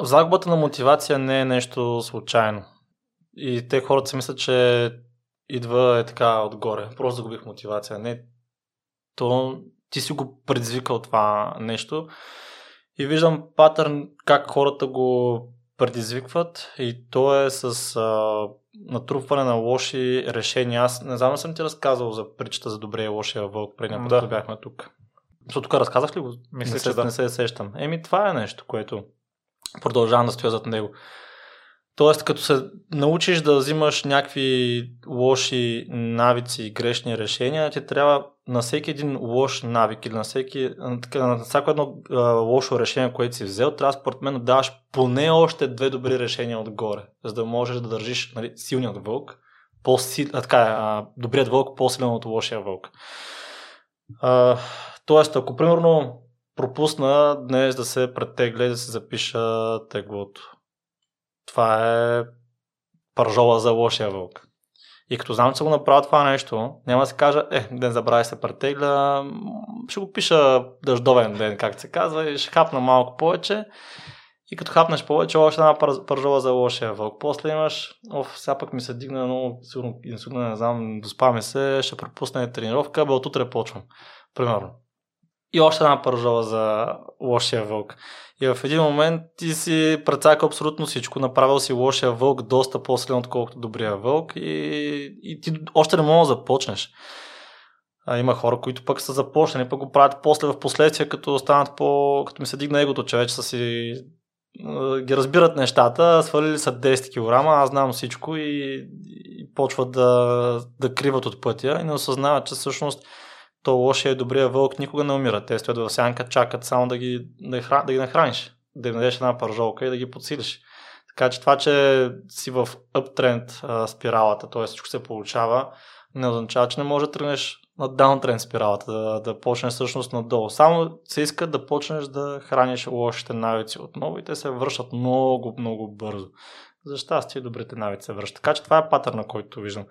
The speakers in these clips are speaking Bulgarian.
загубата на мотивация не е нещо случайно. И те хората си мислят, че идва е така отгоре. Просто загубих мотивация. Не, то ти си го предизвикал това нещо. И виждам патърн как хората го предизвикват и то е с а, натрупване на лоши решения. Аз не знам, съм ти разказал за причата за добрия и лошия вълк преди път, да. бяхме тук. Защото тук разказах ли го? Мисля, не, че се, да. не се сещам. Еми, това е нещо, което продължавам да стоя зад него. Тоест, като се научиш да взимаш някакви лоши навици и грешни решения, ти трябва на всеки един лош навик или на, всеки, на всяко едно а, лошо решение, което си взел, трябва според мен да даваш поне още две добри решения отгоре, за да можеш да държиш нали, силният вълк, по-сил, а, така, а, добрият вълк по-силен от лошия вълк. А, тоест, ако примерно пропусна днес да се претегля и да се запиша теглото, това е пържола за лошия вълк. И като знам, че го направил това нещо, няма да се кажа, е, ден забравя се претегля, ще го пиша дъждовен ден, както се казва, и ще хапна малко повече. И като хапнеш повече, още една пържола за лошия вълк. После имаш, оф, сега пък ми се дигна много сигурно инсулина, не знам, доспаме се, ще пропусне тренировка, бе от утре почвам. Примерно. И още една пържола за лошия вълк. И в един момент ти си прецакал абсолютно всичко. Направил си лошия вълк доста по-силен, отколкото добрия вълк. И, и ти още не можеш да започнеш. А, има хора, които пък са започнали, пък го правят после в последствие, като станат по... като ми се дигна егото, че вече са си ги разбират нещата, свалили са 10 кг, аз знам всичко и, и почват да, да криват от пътя и не осъзнават, че всъщност то лошия и добрия вълк никога не умират. Те стоят в сянка, чакат само да ги, да, да ги нахраниш, да им дадеш една пържолка и да ги подсилиш. Така че това, че си в uptrend спиралата, т.е. всичко се получава, не означава, че не може да тръгнеш на даунтренд спиралата, да, да почнеш всъщност надолу. Само се иска да почнеш да храниш лошите навици отново и те се връщат много, много бързо. За щастие добрите навици се връщат. Така че това е патърна, който виждам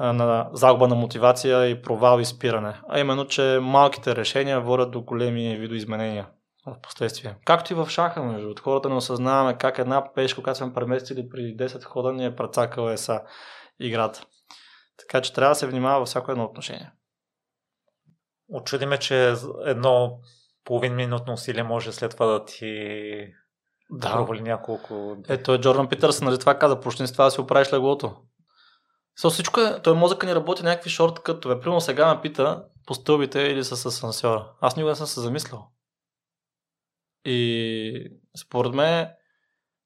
на загуба на мотивация и провал и спиране. А именно, че малките решения водят до големи видоизменения в последствие. Както и в шаха, между от хората не осъзнаваме как една пешка, която сме преместили преди 10 хода, ни е прецакала еса играта. Така че трябва да се внимава във всяко едно отношение. Очудиме, че едно половин минутно усилие може след това да ти да. провали няколко... Ето е Джордан Питърс, нали това каза, почни с това да си оправиш леглото. So, всичко е, той мозъка ни работи някакви шорткътове. Примерно сега ме пита по стълбите или с асансьора. Аз никога не съм се замислял. И според мен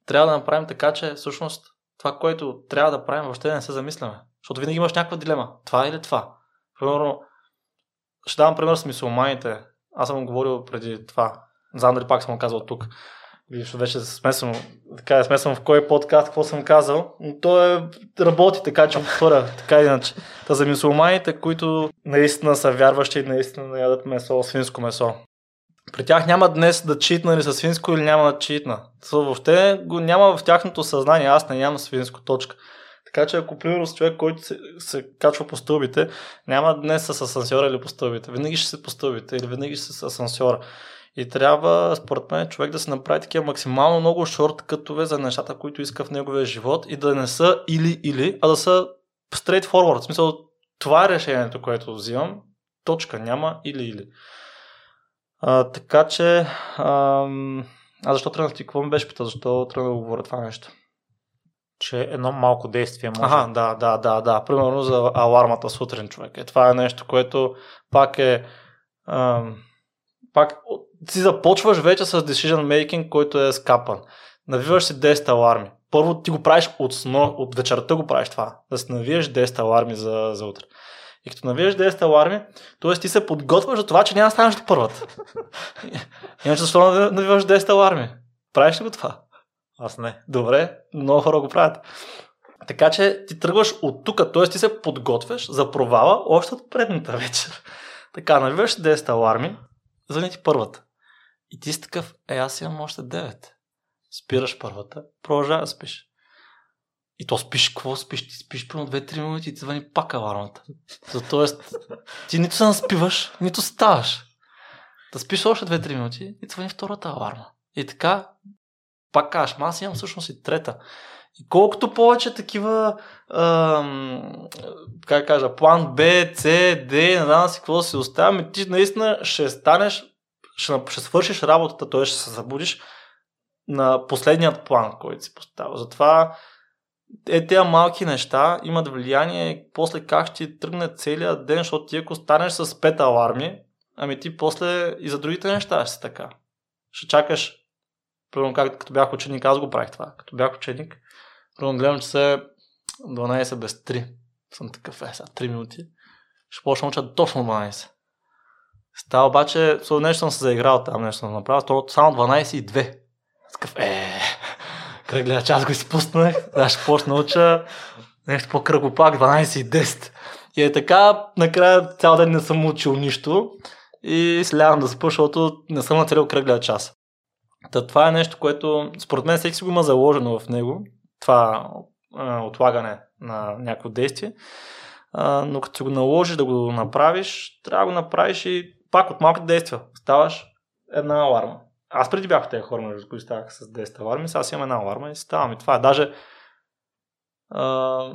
трябва да направим така, че всъщност това, което трябва да правим, въобще не се замисляме. Защото винаги имаш някаква дилема. Това или това. Примерно, ще давам пример с мисулманите. Аз съм говорил преди това. Дали пак съм казал тук. Виж, вече смесвам, така е смесвам в кой подкаст, какво съм казал, но то е, работи така, че повторя, така иначе. Та за мусулманите, които наистина са вярващи и наистина не ядат месо, свинско месо. При тях няма днес да читна ли са свинско или няма да читна. Това въобще го няма в тяхното съзнание, аз не нямам свинско, точка. Така че ако примерно с човек, който се, се качва по стълбите, няма днес с асансьора или по стълбите. Винаги ще се по стълбите или винаги ще с асансьора. И трябва, според мен, човек да се направи такива максимално много шорткътове за нещата, които иска в неговия живот и да не са или-или, а да са straight forward. В смисъл, това е решението, което взимам. Точка, няма или-или. А, така че, ам... а защо тръгнах ти? Какво ми беше пита? Защо тръгна да говоря това нещо? Че едно малко действие може. Ага, да, да, да, да. Примерно за алармата сутрин, човек. Е, това е нещо, което пак е ам... пак ти започваш вече с decision making, който е скапан. Навиваш си 10 аларми. Първо ти го правиш от, сно, от вечерта го правиш това. Да си навиеш 10 аларми за, за утре. И като навиеш 10 аларми, т.е. ти се подготвяш за това, че няма да станеш до първата. Иначе защо навиваш 10 аларми? Правиш ли го това? Аз не. Добре, много хора го правят. Така че ти тръгваш от тук, т.е. ти се подготвяш за провала още от предната вечер. Така, навиваш 10 аларми, звъни ти първата. И ти си такъв, е, аз имам още 9. Спираш първата, продължава да спиш. И то спиш, какво спиш? Ти спиш примерно 2-3 минути и ти звъни пак алармата. Тоест, ти нито се наспиваш, нито ставаш. Да спиш още 2-3 минути и звъни втората аларма. И така пак кажеш, аз имам всъщност и трета. И колкото повече такива, ам, как кажа, план Б, С, Д, не знам си какво да си оставяме, ти наистина ще станеш, ще, ще свършиш работата, т.е. ще се забудиш на последният план, който си поставил. Затова е, тези малки неща имат влияние после как ще тръгне целият ден, защото ти ако станеш с пет аларми, ами ти после и за другите неща ще си така. Ще чакаш, примерно като бях ученик, аз го правих това. Като бях ученик, примерно гледам, че се 12 без 3. Съм такъв, е, сега 3 минути. Ще почна уча точно 12. Става обаче, нещо съм се заиграл там, нещо съм направил, то само 12 и 2. Такъв, е, кръгля час го изпуснах, да ще почна уча нещо по-кръгопак, 12 и 10. И е така, накрая цял ден не съм учил нищо и слядам да спа, защото не съм нацелил кръгля час. Та, това е нещо, което според мен всеки си го има заложено в него, това а, отлагане на някакво действие, а, но като си го наложиш да го направиш, трябва да го направиш и пак от малки действия. Ставаш една аларма. Аз преди бях тези хора, между които ставах с 10 аларми, сега си имам една аларма и ставам. И това е даже а,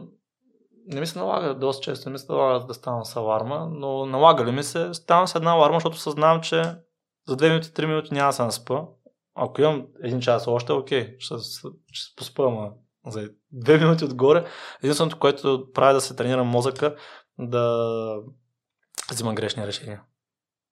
не ми се налага доста често, не ми се налага да ставам с аларма, но налага ли ми се, ставам с една аларма, защото съзнавам, че за 2 минути, 3 минути няма да се наспа. Ако имам един час още, окей, ще, ще се поспа, ама за 2 минути отгоре. Единственото, което прави да се тренира мозъка, да взима грешни решения.